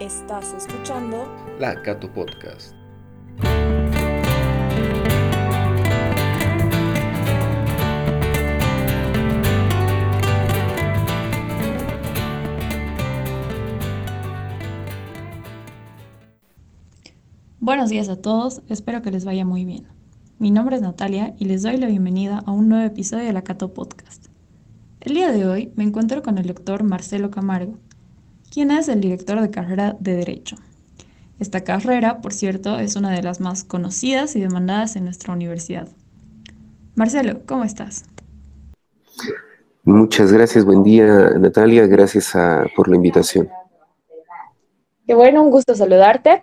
Estás escuchando La Cato Podcast. Buenos días a todos, espero que les vaya muy bien. Mi nombre es Natalia y les doy la bienvenida a un nuevo episodio de la Cato Podcast. El día de hoy me encuentro con el doctor Marcelo Camargo, quien es el director de carrera de Derecho. Esta carrera, por cierto, es una de las más conocidas y demandadas en nuestra universidad. Marcelo, ¿cómo estás? Muchas gracias, buen día Natalia, gracias por la invitación. Qué bueno, un gusto saludarte.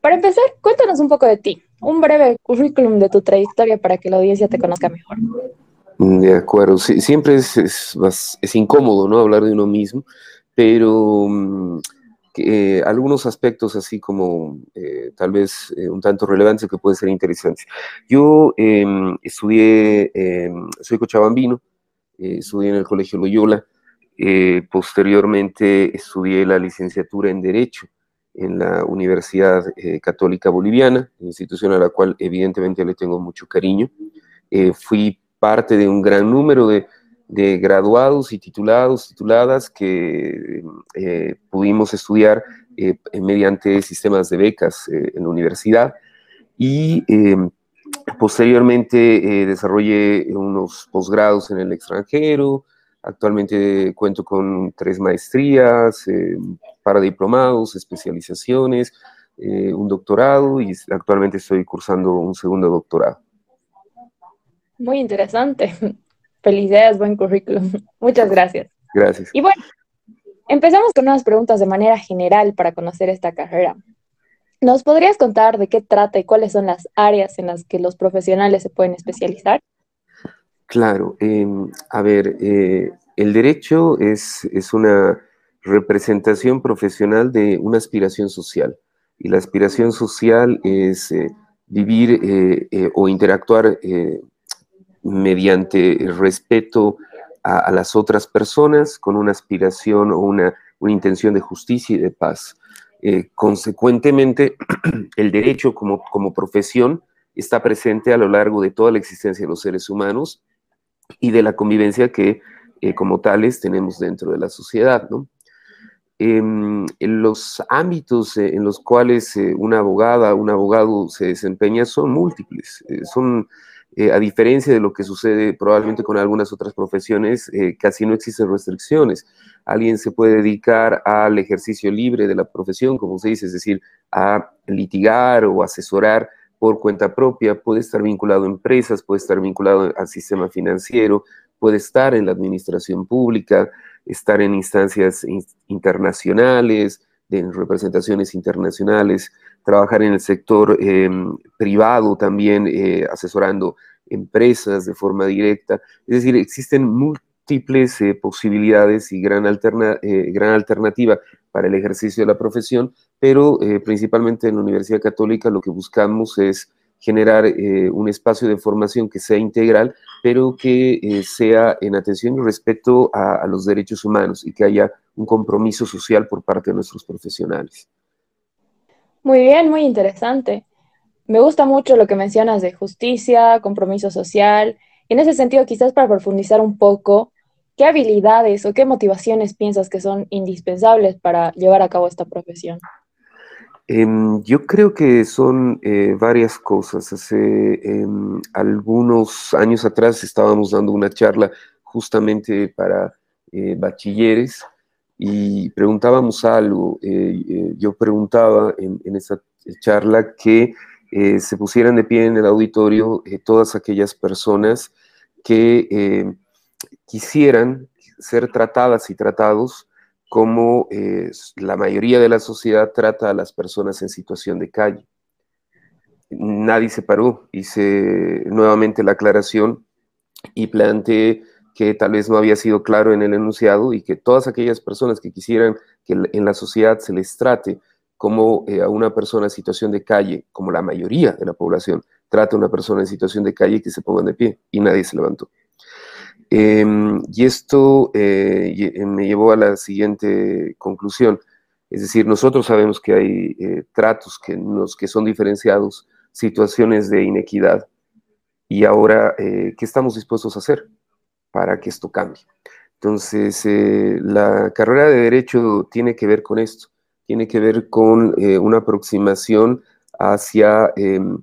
Para empezar, cuéntanos un poco de ti, un breve currículum de tu trayectoria para que la audiencia te conozca mejor. De acuerdo, siempre es, es, incómodo ¿no? hablar de uno mismo, pero mm, eh, algunos aspectos así como eh, tal vez eh, un tanto relevantes que pueden ser interesantes. Yo em, estudié, em, soy cochabambino, estudié en el Colegio Loyola, posteriormente estudié la licenciatura en Derecho en la Universidad eh, Católica Boliviana, institución a la cual evidentemente le tengo mucho cariño. Eh, fui parte de un gran número de, graduados y titulados, tituladas que eh, pudimos estudiar mediante sistemas de becas en la universidad y posteriormente desarrollé unos posgrados en el extranjero, Actualmente cuento con tres maestrías, eh, para diplomados, especializaciones, eh, un doctorado y actualmente estoy cursando un segundo doctorado. Muy interesante. Felicidades, buen currículum. Muchas gracias. Gracias. Y bueno, empezamos con unas preguntas de manera general para conocer esta carrera. ¿Nos podrías contar de qué trata y cuáles son las áreas en las que los profesionales se pueden especializar? Claro, em, a ver, eh, el derecho es, es, una representación profesional de una aspiración social y la aspiración social es eh, vivir eh, o interactuar mediante respeto a, las otras personas con una aspiración o una, una intención de justicia y de paz. consecuentemente, el derecho como, como profesión está presente a lo largo de toda la existencia de los seres humanos y de la convivencia que eh, como tales tenemos dentro de la sociedad. ¿no? Em, los ámbitos eh, en los cuales eh, una abogada, un abogado se desempeña son múltiples, son, a diferencia de lo que sucede probablemente con algunas otras profesiones, casi no existen restricciones. Alguien se puede dedicar al ejercicio libre de la profesión, como se dice, es decir, a litigar o asesorar por cuenta propia, puede estar vinculado a empresas, puede estar vinculado al sistema financiero, puede estar en la administración pública, estar en instancias internacionales, en representaciones internacionales, trabajar en el sector em, privado también, eh, asesorando empresas de forma directa. Es decir, existen múltiples eh, posibilidades y gran, alterna, eh, gran alternativa para el ejercicio de la profesión, pero principalmente en la Universidad Católica lo que buscamos es generar un espacio de formación que sea integral, pero que sea en atención y respeto a, los derechos humanos y que haya un compromiso social por parte de nuestros profesionales. Muy bien, muy interesante. Me gusta mucho lo que mencionas de justicia, compromiso social. En ese sentido, quizás para profundizar un poco, ¿qué habilidades o qué motivaciones piensas que son indispensables para llevar a cabo esta profesión? Em, yo creo que son eh, varias cosas. Hace em, algunos años atrás estábamos dando una charla justamente para eh, bachilleres y preguntábamos algo. Eh, yo preguntaba en, en, esa charla que se pusieran de pie en el auditorio todas aquellas personas que quisieran ser tratadas y tratados cómo eh, la mayoría de la sociedad trata a las personas en situación de calle. Nadie se paró, hice nuevamente la aclaración y planteé que tal vez no había sido claro en el enunciado y que todas aquellas personas que quisieran que en la sociedad se les trate como eh, a una persona en situación de calle, como la mayoría de la población trata a una persona en situación de calle, que se pongan de pie y nadie se levantó. Em, y esto eh, eh, me llevó a la siguiente conclusión. Es decir, nosotros sabemos que hay tratos que, nos, que son diferenciados, situaciones de inequidad, y ahora, ¿qué estamos dispuestos a hacer para que esto cambie? Entonces, eh, la carrera de Derecho tiene que ver con esto, tiene que ver con una aproximación hacia em,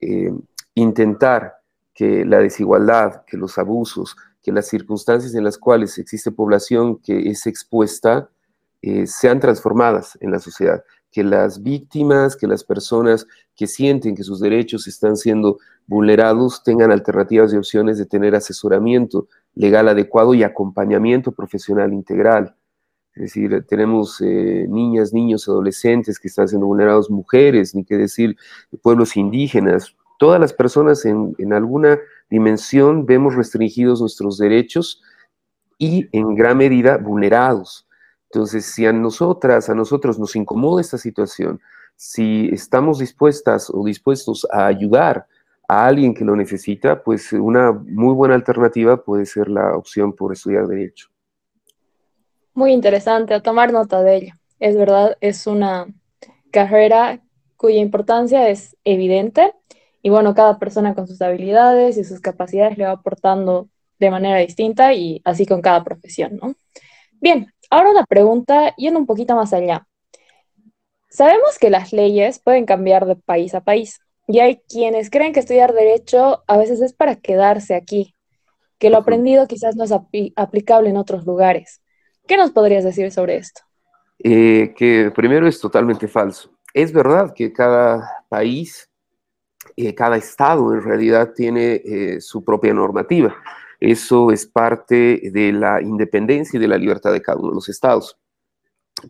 em, intentar que la desigualdad, que los abusos, que las circunstancias en las cuales existe población que es expuesta eh, sean transformadas en la sociedad, que las víctimas, que las personas que sienten que sus derechos están siendo vulnerados tengan alternativas y opciones de tener asesoramiento legal adecuado y acompañamiento profesional integral. Es decir, tenemos eh, niñas, niños, adolescentes que están siendo vulnerados, mujeres, ni qué decir, pueblos indígenas, todas las personas en, en alguna dimensión vemos restringidos nuestros derechos y en gran medida vulnerados. Entonces, si a nosotras, a nosotros nos incomoda esta situación, si estamos dispuestas o dispuestos a ayudar a alguien que lo necesita, pues una muy buena alternativa puede ser la opción por estudiar derecho. Muy interesante, a tomar nota de ello. Es verdad, es una carrera cuya importancia es evidente y bueno, cada persona con sus habilidades y sus capacidades le va aportando de manera distinta y así con cada profesión, ¿no? Bien, Ahora una pregunta yendo un poquito más allá. Sabemos que las leyes pueden cambiar de país a país y hay quienes creen que estudiar derecho a veces es para quedarse aquí, que lo aprendido quizás no es aplicable en otros lugares. ¿Qué nos podrías decir sobre esto? Eh, que primero es totalmente falso. Es verdad que cada país, eh, cada estado en realidad tiene eh, su propia normativa. Eso es parte de la independencia y de la libertad de cada uno de los estados.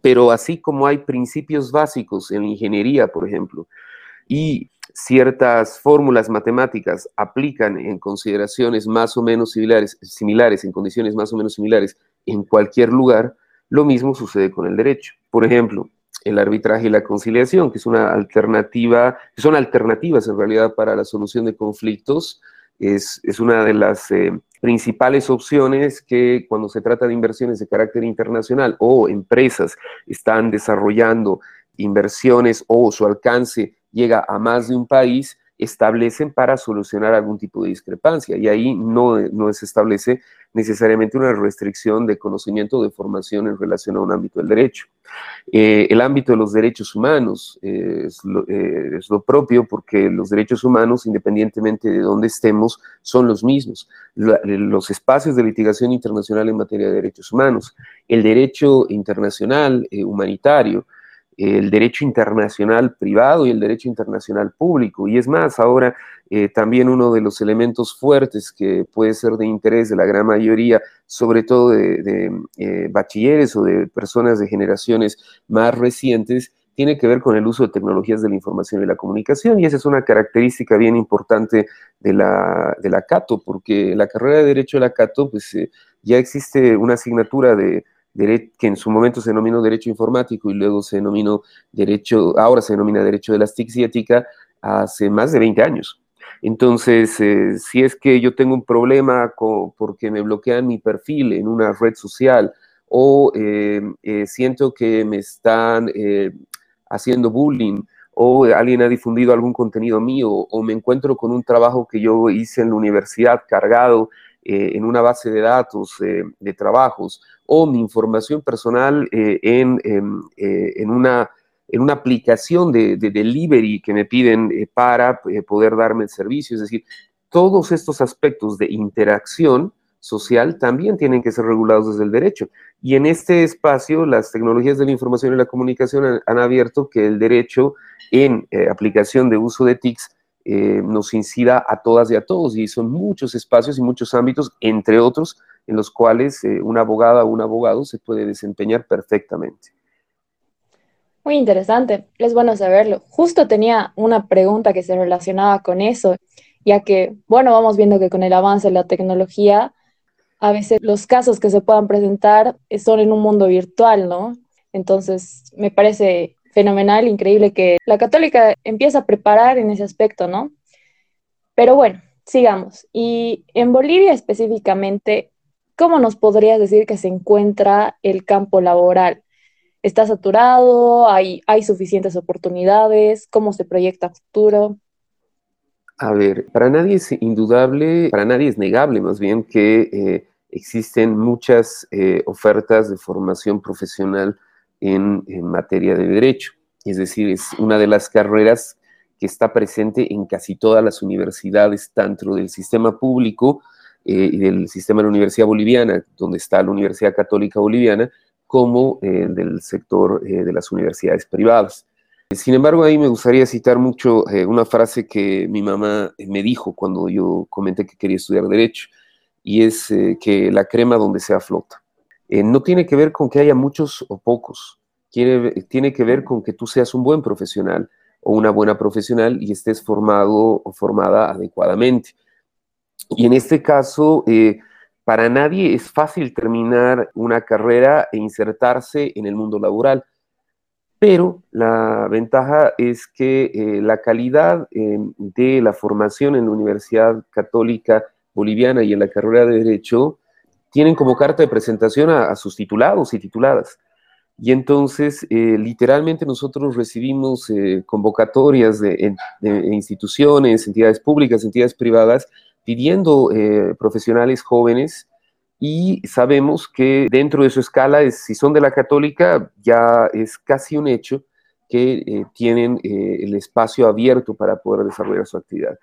Pero así como hay principios básicos en ingeniería, por ejemplo, y ciertas fórmulas matemáticas aplican en consideraciones más o menos similares, similares, en condiciones más o menos similares en cualquier lugar, lo mismo sucede con el derecho. Por ejemplo, el arbitraje y la conciliación, que es una alternativa, son alternativas en realidad para la solución de conflictos, es, una de las eh, principales opciones que cuando se trata de inversiones de carácter internacional o empresas están desarrollando inversiones o su alcance llega a más de un país, establecen para solucionar algún tipo de discrepancia. Y ahí no, no se establece necesariamente una restricción de conocimiento o de formación en relación a un ámbito del derecho. Eh, el ámbito de los derechos humanos eh, eh, es, lo, propio porque los derechos humanos, independientemente de dónde estemos, son los mismos. los espacios de litigación internacional en materia de derechos humanos, el derecho internacional humanitario, el derecho internacional privado y el derecho internacional público. Y es más, ahora eh, también uno de los elementos fuertes que puede ser de interés de la gran mayoría, sobre todo de, eh, bachilleres o de personas de generaciones más recientes, tiene que ver con el uso de tecnologías de la información y la comunicación, y esa es una característica bien importante de la, de la CATO, porque la carrera de Derecho de la CATO, pues eh, ya existe una asignatura de que en su momento se denominó derecho informático y luego se denominó derecho, ahora se denomina derecho de las TICs y ética, hace más de 20 años. Entonces, eh, si es que yo tengo un problema porque me bloquean mi perfil en una red social o eh, eh, siento que me están haciendo bullying o alguien ha difundido algún contenido mío o me encuentro con un trabajo que yo hice en la universidad cargado en una base de datos de trabajos o mi información personal eh, en, eh, en, una, en una aplicación de, delivery que me piden eh, para poder darme el servicio. Es decir, todos estos aspectos de interacción social también tienen que ser regulados desde el derecho. Y en este espacio, las tecnologías de la información y la comunicación han, abierto que el derecho en aplicación de uso de TICs nos incida a todas y a todos. Y son muchos espacios y muchos ámbitos, entre otros, en los cuales eh, una abogada o un abogado se puede desempeñar perfectamente. Muy interesante, es bueno saberlo. Justo tenía una pregunta que se relacionaba con eso, ya que, bueno, vamos viendo que con el avance de la tecnología, a veces los casos que se puedan presentar son en un mundo virtual, ¿no? Entonces, me parece fenomenal, increíble que la católica empiece a preparar en ese aspecto, ¿no? Pero bueno, sigamos. Y en Bolivia específicamente, ¿cómo nos podrías decir que se encuentra el campo laboral? ¿Está saturado? ¿Hay, hay suficientes oportunidades? ¿Cómo se proyecta futuro? A ver, para nadie es indudable, para nadie es negable más bien que eh, existen muchas eh, ofertas de formación profesional en, materia de derecho. Es decir, es una de las carreras que está presente en casi todas las universidades, tanto del sistema público eh, y del sistema de la Universidad Boliviana, donde está la Universidad Católica Boliviana, como del sector de las universidades privadas. Sin embargo, ahí me gustaría citar mucho eh, una frase que mi mamá me dijo cuando yo comenté que quería estudiar derecho, y es eh, que la crema donde sea flota. Eh, no tiene que ver con que haya muchos o pocos, tiene que ver con que tú seas un buen profesional o una buena profesional y estés formado o formada adecuadamente. Y en este caso, para nadie es fácil terminar una carrera e insertarse en el mundo laboral pero la ventaja es que eh, la calidad eh, de la formación en la Universidad Católica Boliviana y en la carrera de Derecho tienen como carta de presentación a, sus titulados y tituladas. Y entonces, eh, literalmente nosotros recibimos convocatorias de, instituciones, entidades públicas, entidades privadas, pidiendo profesionales jóvenes y sabemos que dentro de su escala, si son de la católica, ya es casi un hecho que eh, tienen eh, el espacio abierto para poder desarrollar su actividad.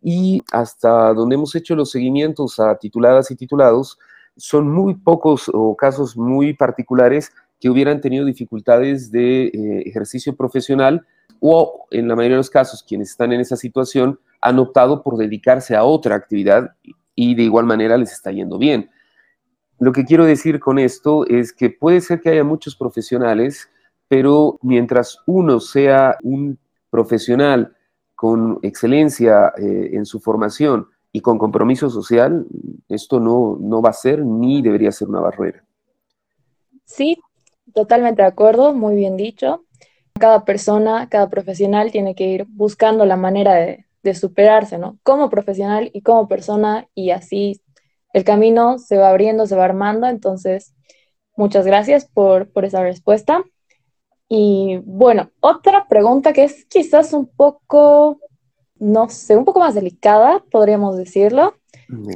Y hasta donde hemos hecho los seguimientos a tituladas y titulados, son muy pocos o casos muy particulares que hubieran tenido dificultades de eh, ejercicio profesional o en la mayoría de los casos quienes están en esa situación han optado por dedicarse a otra actividad y de igual manera les está yendo bien. Lo que quiero decir con esto es que puede ser que haya muchos profesionales, pero mientras uno sea un profesional con excelencia eh, en su formación y con compromiso social, esto no, no va a ser ni debería ser una barrera. Sí, totalmente de acuerdo, muy bien dicho. Cada persona, cada profesional tiene que ir buscando la manera de, de superarse, ¿no? Como profesional y como persona y así el camino se va abriendo, se va armando. Entonces, muchas gracias por, esa respuesta. Y bueno, otra pregunta que es quizás un poco, no sé, un poco más delicada, podríamos decirlo,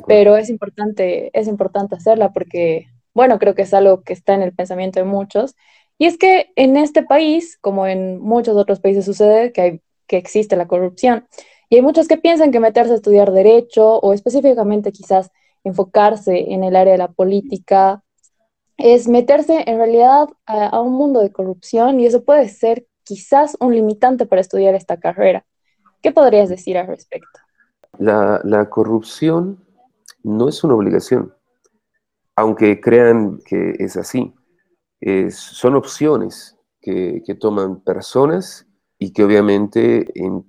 pero es importante, es importante hacerla porque, bueno, creo que es algo que está en el pensamiento de muchos. Y es que en este país, como en muchos otros países sucede, que, hay, que existe la corrupción. Y hay muchos que piensan que meterse a estudiar derecho o específicamente quizás enfocarse en el área de la política, es meterse en realidad a, un mundo de corrupción y eso puede ser quizás un limitante para estudiar esta carrera. ¿Qué podrías decir al respecto? La, corrupción no es una obligación, aunque crean que es así. son opciones que, toman personas y que obviamente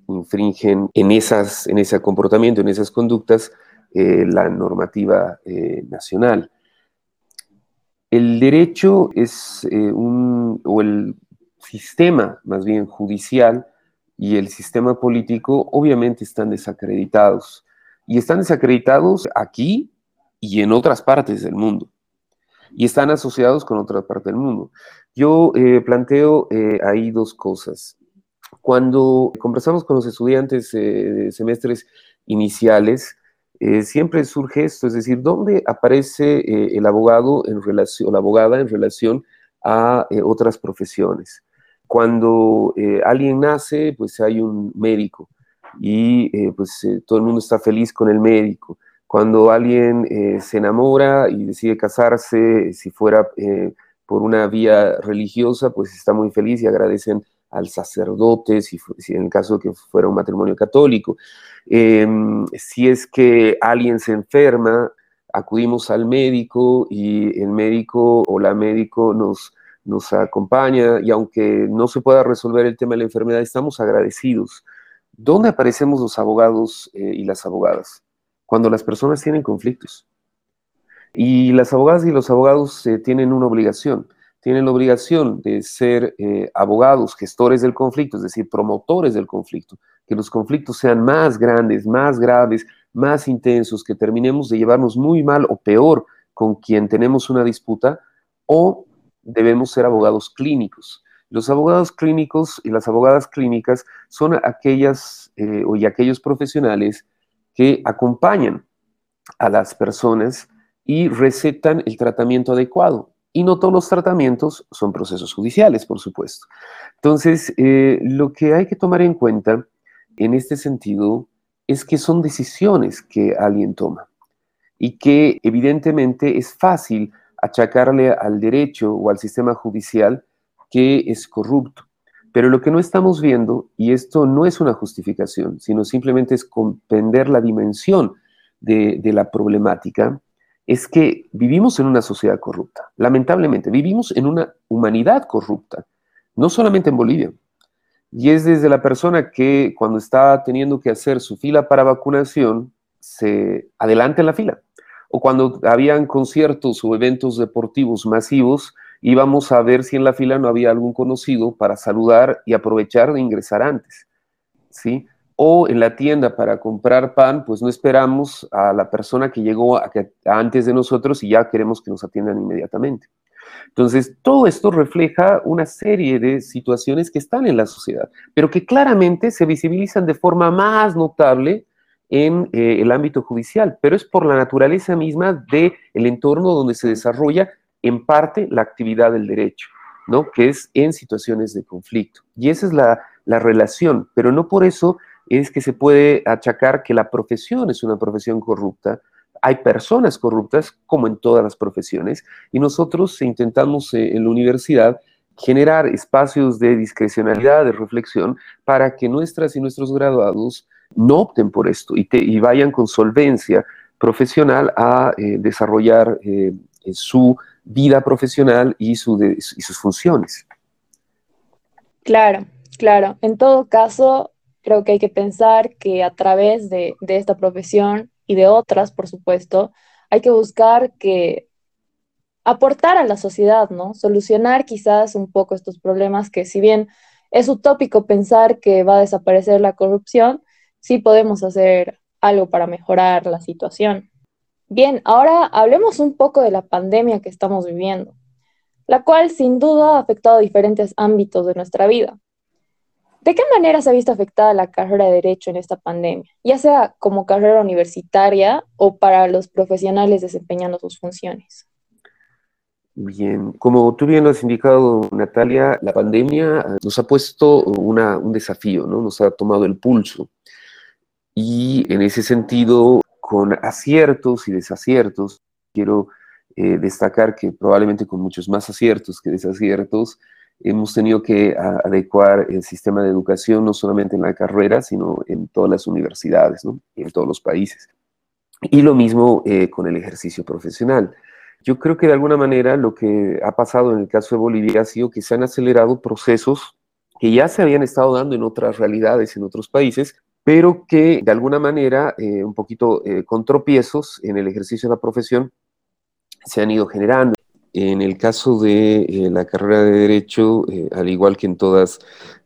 infringen en, esas, en ese comportamiento, en esas conductas, eh, la normativa eh, nacional. El derecho es eh, un, o el sistema más bien judicial y el sistema político obviamente están desacreditados. Y están desacreditados aquí y en otras partes del mundo. Y están asociados con otras partes del mundo. Yo planteo ahí dos cosas. Cuando conversamos con los estudiantes de semestres iniciales, eh, siempre surge esto, es decir, ¿dónde aparece eh, el abogado en relación, o la abogada en relación a eh, otras profesiones? Cuando alguien nace, pues hay un médico y pues todo el mundo está feliz con el médico. Cuando alguien se enamora y decide casarse, si fuera por una vía religiosa, pues está muy feliz y agradecen al sacerdote, si, en el caso de que fuera un matrimonio católico. Em, si es que alguien se enferma, acudimos al médico y el médico o la médico nos, nos acompaña y aunque no se pueda resolver el tema de la enfermedad, estamos agradecidos. ¿Dónde aparecemos los abogados eh, y las abogadas? Cuando las personas tienen conflictos. Y las abogadas y los abogados eh, tienen una obligación tienen la obligación de ser eh, abogados, gestores del conflicto, es decir, promotores del conflicto, que los conflictos sean más grandes, más graves, más intensos, que terminemos de llevarnos muy mal o peor con quien tenemos una disputa, o debemos ser abogados clínicos. Los abogados clínicos y las abogadas clínicas son aquellas eh, y aquellos profesionales que acompañan a las personas y recetan el tratamiento adecuado. Y no todos los tratamientos son procesos judiciales, por supuesto. Entonces, eh, lo que hay que tomar en cuenta en este sentido es que son decisiones que alguien toma y que evidentemente es fácil achacarle al derecho o al sistema judicial que es corrupto. Pero lo que no estamos viendo, y esto no es una justificación, sino simplemente es comprender la dimensión de, la problemática, es que vivimos en una sociedad corrupta. Lamentablemente, vivimos en una humanidad corrupta, no solamente en Bolivia. Y es desde la persona que cuando está teniendo que hacer su fila para vacunación, se adelanta en la fila. O cuando habían conciertos o eventos deportivos masivos, íbamos a ver si en la fila no había algún conocido para saludar y aprovechar de ingresar antes. ¿Sí? o en la tienda para comprar pan, pues no esperamos a la persona que llegó antes de nosotros y ya queremos que nos atiendan inmediatamente. Entonces, todo esto refleja una serie de situaciones que están en la sociedad, pero que claramente se visibilizan de forma más notable en eh, el ámbito judicial, pero es por la naturaleza misma del el entorno donde se desarrolla en parte la actividad del derecho, ¿no? que es en situaciones de conflicto. Y esa es la, la relación, pero no por eso es que se puede achacar que la profesión es una profesión corrupta. Hay personas corruptas, como en todas las profesiones, y nosotros intentamos eh, en la universidad generar espacios de discrecionalidad, de reflexión, para que nuestras y nuestros graduados no opten por esto y, vayan con solvencia profesional a eh, desarrollar eh, su vida profesional y, y sus funciones. Claro, claro. En todo caso, creo que hay que pensar que a través de, esta profesión y de otras, por supuesto, hay que buscar que aportar a la sociedad, ¿no? Solucionar quizás un poco estos problemas que si bien es utópico pensar que va a desaparecer la corrupción, sí podemos hacer algo para mejorar la situación. Bien, ahora hablemos un poco de la pandemia que estamos viviendo, la cual sin duda ha afectado diferentes ámbitos de nuestra vida. ¿De qué manera se ha visto afectada la carrera de Derecho en esta pandemia, ya sea como carrera universitaria o para los profesionales desempeñando sus funciones? Bien, como tú bien lo has indicado, Natalia, la pandemia nos ha puesto un desafío, ¿no? nos ha tomado el pulso. Y en ese sentido, con aciertos y desaciertos, quiero eh, destacar que probablemente con muchos más aciertos que desaciertos, hemos tenido que adecuar el sistema de educación no solamente en la carrera, sino en todas las universidades ¿no? y en todos los países. Y lo mismo eh, con el ejercicio profesional. Yo creo que de alguna manera lo que ha pasado en el caso de Bolivia ha sido que se han acelerado procesos que ya se habían estado dando en otras realidades, en otros países, pero que de alguna manera, eh, un poquito eh, con tropiezos en el ejercicio de la profesión, se han ido generando. En el caso de eh, la carrera de Derecho, eh, al igual que en todas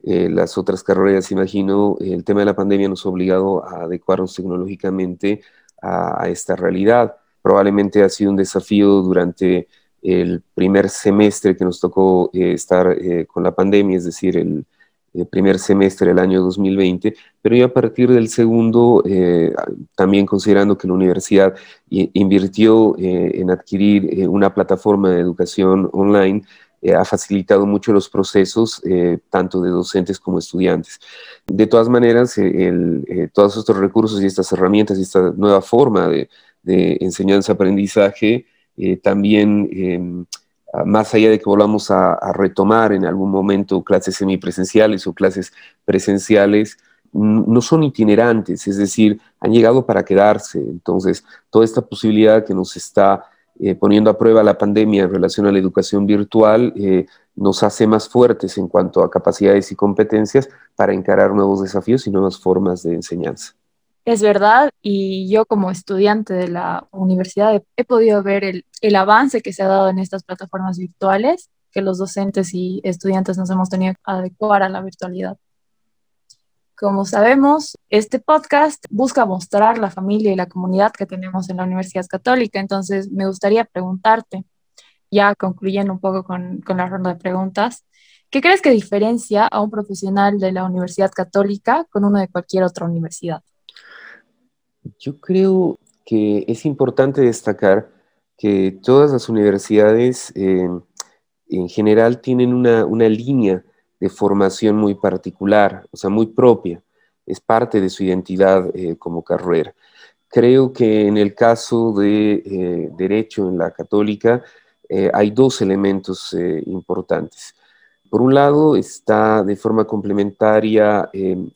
eh, las otras carreras, imagino, el tema de la pandemia nos ha obligado a adecuarnos tecnológicamente a, esta realidad. Probablemente ha sido un desafío durante el primer semestre que nos tocó estar con la pandemia, es decir, el, el primer semestre del año 2020, pero ya a partir del segundo, eh, también considerando que la universidad invirtió eh, en adquirir eh, una plataforma de educación online, ha facilitado mucho los procesos, tanto de docentes como estudiantes. De todas maneras, todos estos recursos y estas herramientas y esta nueva forma de, enseñanza-aprendizaje también em, más allá de que volvamos a, retomar en algún momento clases semipresenciales o clases presenciales, no son itinerantes, es decir, han llegado para quedarse. Entonces, toda esta posibilidad que nos está eh, poniendo a prueba la pandemia en relación a la educación virtual eh, nos hace más fuertes en cuanto a capacidades y competencias para encarar nuevos desafíos y nuevas formas de enseñanza. Es verdad, y yo como estudiante de la universidad he, podido ver el, avance que se ha dado en estas plataformas virtuales, que los docentes y estudiantes nos hemos tenido que adecuar a la virtualidad. Como sabemos, este podcast busca mostrar la familia y la comunidad que tenemos en la Universidad Católica, entonces me gustaría preguntarte, ya concluyendo un poco con, con la ronda de preguntas, ¿qué crees que diferencia a un profesional de la Universidad Católica con uno de cualquier otra universidad? Yo creo que es importante destacar que todas las universidades eh, en general tienen una, una, línea de formación muy particular, o sea, muy propia, es parte de su identidad eh, como carrera. Creo que en el caso de eh, derecho en la católica hay dos elementos importantes. Por un lado está de forma complementaria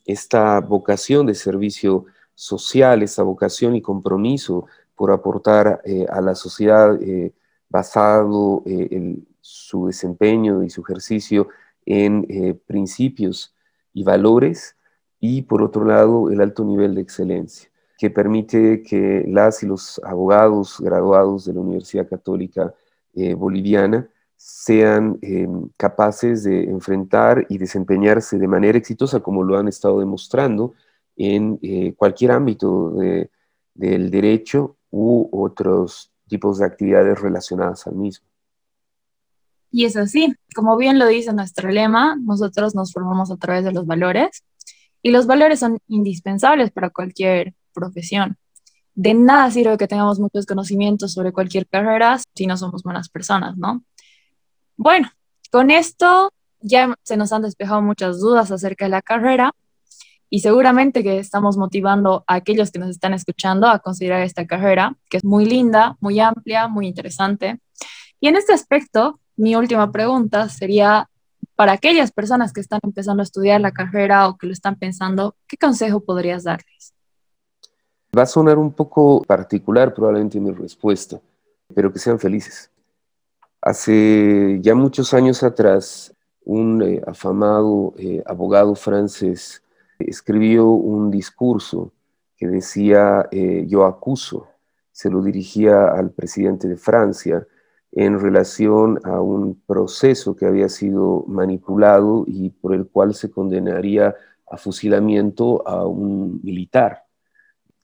esta vocación de servicio social, esa vocación y compromiso por aportar eh, a la sociedad eh, basado eh, en su desempeño y su ejercicio en principios y valores, y por otro lado el alto nivel de excelencia, que permite que las y los abogados graduados de la Universidad Católica Boliviana sean capaces de enfrentar y desempeñarse de manera exitosa, como lo han estado demostrando, en eh, cualquier ámbito del derecho u otros tipos de actividades relacionadas al mismo. Y es así, como bien lo dice nuestro lema, nosotros nos formamos a través de los valores y los valores son indispensables para cualquier profesión. De nada sirve que tengamos muchos conocimientos sobre cualquier carrera si no somos buenas personas, ¿no? Bueno, con esto ya se nos han despejado muchas dudas acerca de la carrera y seguramente que estamos motivando a aquellos que nos están escuchando a considerar esta carrera, que es muy linda, muy amplia, muy interesante. Y en este aspecto, mi última pregunta sería, para aquellas personas que están empezando a estudiar la carrera o que lo están pensando, ¿qué consejo podrías darles? Va a sonar un poco particular probablemente mi respuesta, pero que sean felices. Hace ya muchos años atrás, un eh, afamado eh, abogado francés escribió un discurso que decía eh, yo acuso, se lo dirigía al presidente de Francia en relación a un proceso que había sido manipulado y por el cual se condenaría a fusilamiento a un militar.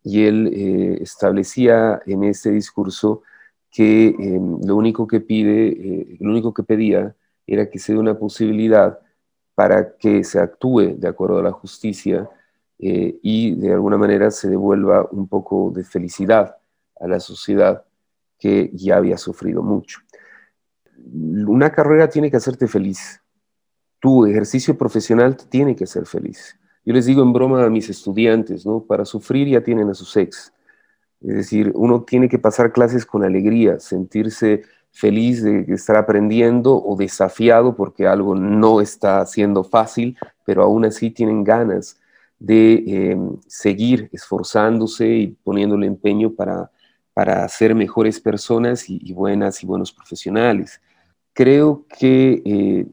Y él eh, establecía en ese discurso que eh, lo único que pide, lo único que pedía era que se dé una posibilidad para que se actúe de acuerdo a la justicia eh, y de alguna manera se devuelva un poco de felicidad a la sociedad que ya había sufrido mucho. Una carrera tiene que hacerte feliz. Tu ejercicio profesional tiene que ser feliz. Yo les digo en broma a mis estudiantes, ¿no? Para sufrir ya tienen a sus ex. Es decir, uno tiene que pasar clases con alegría, sentirse feliz de estar aprendiendo o desafiado porque algo no está siendo fácil, pero aún así tienen ganas de em, seguir esforzándose y poniéndole empeño para, para ser mejores personas y, buenas y buenos profesionales. Creo que eh,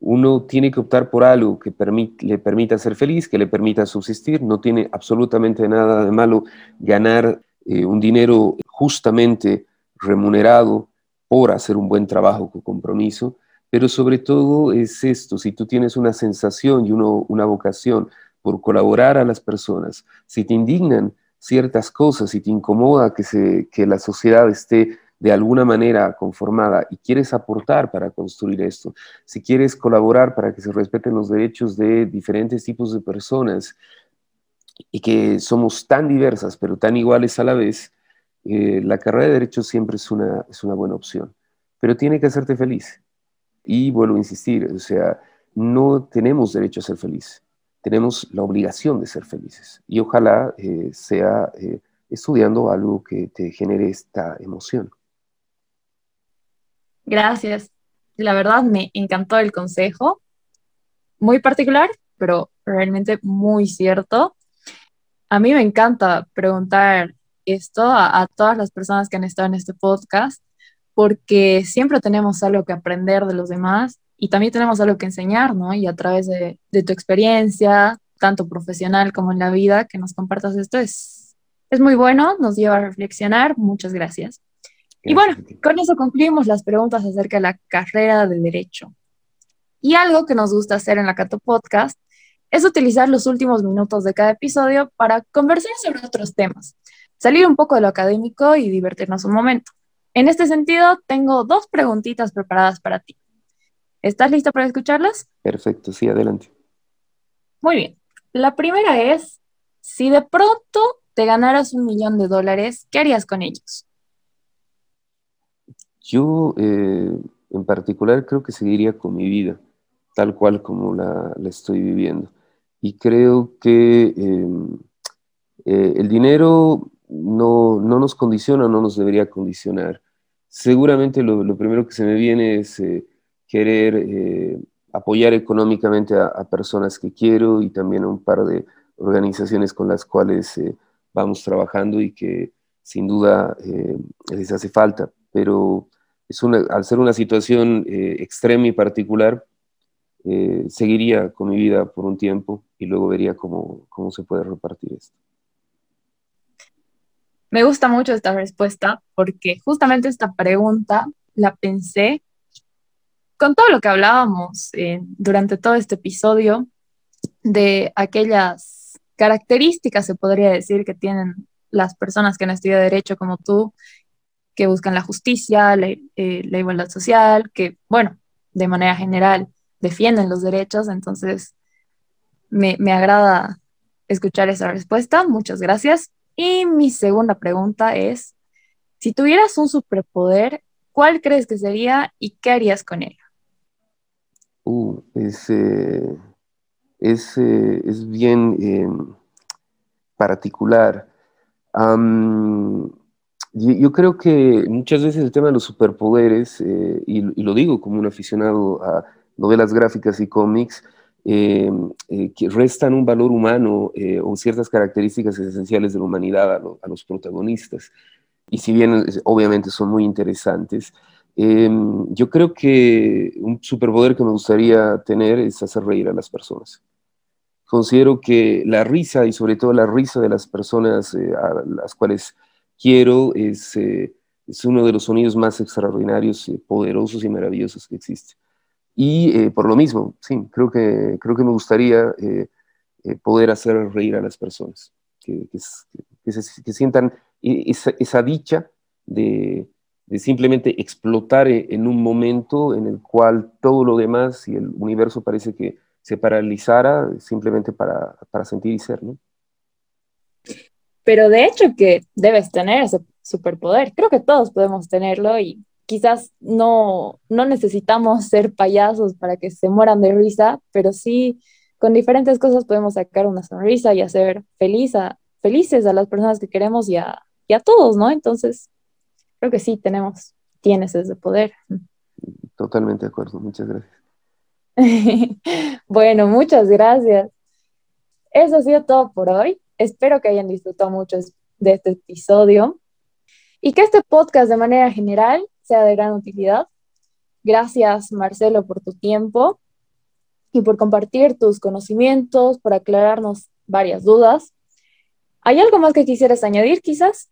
uno tiene que optar por algo que le permita ser feliz, que le permita subsistir. No tiene absolutamente nada de malo ganar eh, un dinero justamente remunerado por hacer un buen trabajo con compromiso, pero sobre todo es esto, si tú tienes una sensación y una vocación por colaborar a las personas, si te indignan ciertas cosas, si te incomoda que, que la sociedad esté de alguna manera conformada y quieres aportar para construir esto, si quieres colaborar para que se respeten los derechos de diferentes tipos de personas y que somos tan diversas pero tan iguales a la vez, eh, la carrera de Derecho siempre es una, es una buena opción, pero tiene que hacerte feliz. Y vuelvo a insistir, o sea, no tenemos derecho a ser feliz, tenemos la obligación de ser felices. Y ojalá eh, sea eh, estudiando algo que te genere esta emoción. Gracias. La verdad me encantó el consejo. Muy particular, pero realmente muy cierto. A mí me encanta preguntar esto a, todas las personas que han estado en este podcast, porque siempre tenemos algo que aprender de los demás y también tenemos algo que enseñar, ¿no? Y a través de, tu experiencia, tanto profesional como en la vida, que nos compartas esto es, es muy bueno, nos lleva a reflexionar. Muchas gracias. Y bueno, con eso concluimos las preguntas acerca de la carrera de Derecho. Y algo que nos gusta hacer en la Cato Podcast es utilizar los últimos minutos de cada episodio para conversar sobre otros temas salir un poco de lo académico y divertirnos un momento. En este sentido, tengo dos preguntitas preparadas para ti. ¿Estás listo para escucharlas? Perfecto, sí, adelante. Muy bien. La primera es, si de pronto te ganaras un millón de dólares, ¿qué harías con ellos? Yo, eh, en particular, creo que seguiría con mi vida, tal cual como la, estoy viviendo. Y creo que em, eh, el dinero no, nos condiciona, no nos debería condicionar. Seguramente lo, primero que se me viene es eh, querer apoyar económicamente a, personas que quiero y también a un par de organizaciones con las cuales eh, vamos trabajando y que sin duda eh, les hace falta. Pero es una, al ser una situación eh, extrema y particular, seguiría con mi vida por un tiempo y luego vería cómo, cómo se puede repartir esto. Me gusta mucho esta respuesta porque justamente esta pregunta la pensé con todo lo que hablábamos eh, durante todo este episodio de aquellas características, se podría decir, que tienen las personas que han estudiado derecho como tú, que buscan la justicia, eh, la, igualdad social, que, bueno, de manera general defienden los derechos. Entonces, me, me agrada escuchar esa respuesta. Muchas gracias. Y mi segunda pregunta es, si tuvieras un superpoder, ¿cuál crees que sería y qué harías con él? Uh, es, eh, es, eh, bien em, particular. yo, creo que muchas veces el tema de los superpoderes, eh, y, lo digo como un aficionado a novelas gráficas y cómics, em, que restan un valor humano o ciertas características esenciales de la humanidad a los protagonistas. Y si bien obviamente son muy interesantes, yo creo que un superpoder que me gustaría tener es hacer reír a las personas. Considero que la risa y sobre todo la risa de las personas eh, a las cuales quiero es, eh, es, uno de los sonidos más extraordinarios, eh, poderosos y maravillosos que existe. Y por lo mismo, sí, creo que, creo que me gustaría poder hacer reír a las personas, que, que, que sientan esa, esa dicha de, de simplemente explotar e, en un momento en el cual todo lo demás y el universo parece que se paralizara simplemente para, para sentir y ser, ¿no? Pero de hecho que debes tener ese superpoder. Creo que todos podemos tenerlo y quizás no, no necesitamos ser payasos para que se mueran de risa, pero sí con diferentes cosas podemos sacar una sonrisa y hacer feliz a, felices a las personas que queremos y a, y a todos, ¿no? Entonces, creo que sí tenemos, tienes ese poder. Totalmente de acuerdo, muchas gracias. bueno, muchas gracias. Eso ha sido todo por hoy. Espero que hayan disfrutado mucho de este episodio y que este podcast de manera general sea de gran utilidad. Gracias, Marcelo, por tu tiempo y por compartir tus conocimientos, por aclararnos varias dudas. ¿Hay algo más que quisieras añadir, quizás?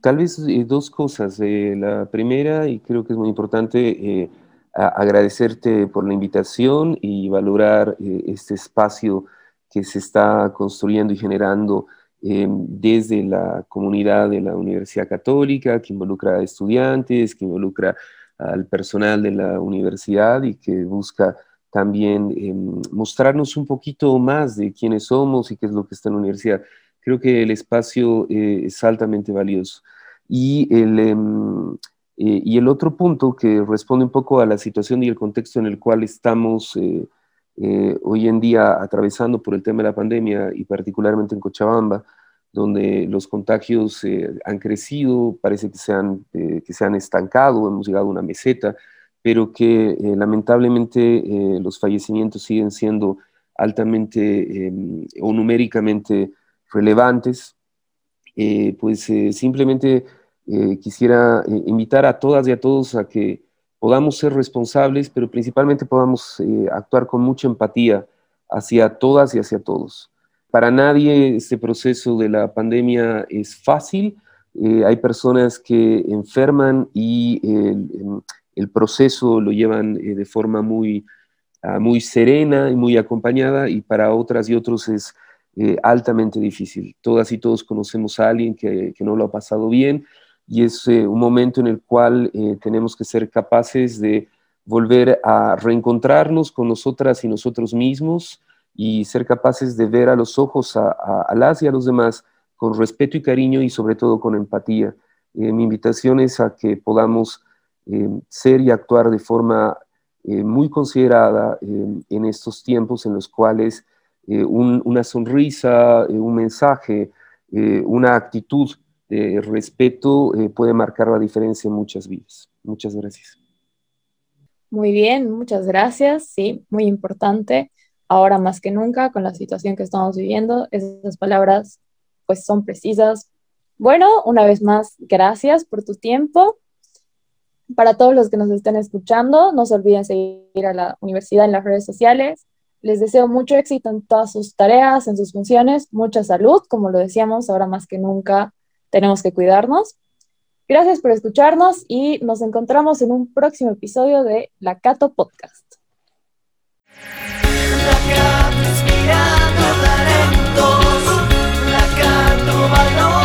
Tal vez eh, dos cosas. Eh, la primera, y creo que es muy importante, eh, agradecerte por la invitación y valorar este espacio que se está construyendo y generando desde la comunidad de la Universidad Católica, que involucra a estudiantes, que involucra al personal de la universidad y que busca también em, mostrarnos un poquito más de quiénes somos y qué es lo que está en la universidad creo que el espacio eh, es altamente valioso. Y el, em, eh, y el otro punto que responde un poco a la situación y el contexto en el cual estamos eh, hoy en día atravesando por el tema de la pandemia y particularmente en Cochabamba, donde los contagios han crecido, parece que se han, que se han estancado, hemos llegado a una meseta, pero que lamentablemente los fallecimientos siguen siendo altamente em, o numéricamente relevantes, eh, pues eh, simplemente eh, quisiera invitar a todas y a todos a que podamos ser responsables, pero principalmente podamos actuar con mucha empatía hacia todas y hacia todos. Para nadie este proceso de la pandemia es fácil. hay personas que enferman y el, el proceso lo llevan de forma muy, ah, muy serena y muy acompañada y para otras y otros es eh, altamente difícil. Todas y todos conocemos a alguien que, no lo ha pasado bien y es eh, un momento en el cual eh, tenemos que ser capaces de volver a reencontrarnos con nosotras y nosotros mismos y ser capaces de ver a los ojos a, las y a los demás con respeto y cariño y sobre todo con empatía. Eh, mi invitación es a que podamos ser y actuar de forma muy considerada en estos tiempos en los cuales una sonrisa, un mensaje, una actitud de respeto eh, puede marcar la diferencia en muchas vidas. Muchas gracias. Muy bien, muchas gracias. Sí, muy importante. Ahora más que nunca, con la situación que estamos viviendo, esas palabras pues son precisas. Bueno, una vez más, gracias por tu tiempo. Para todos los que nos estén escuchando, no se olviden seguir a la universidad en las redes sociales. Les deseo mucho éxito en todas sus tareas, en sus funciones, mucha salud, como lo decíamos, ahora más que nunca tenemos que cuidarnos. Gracias por escucharnos y nos encontramos en un próximo episodio de La Cato Podcast. La Cato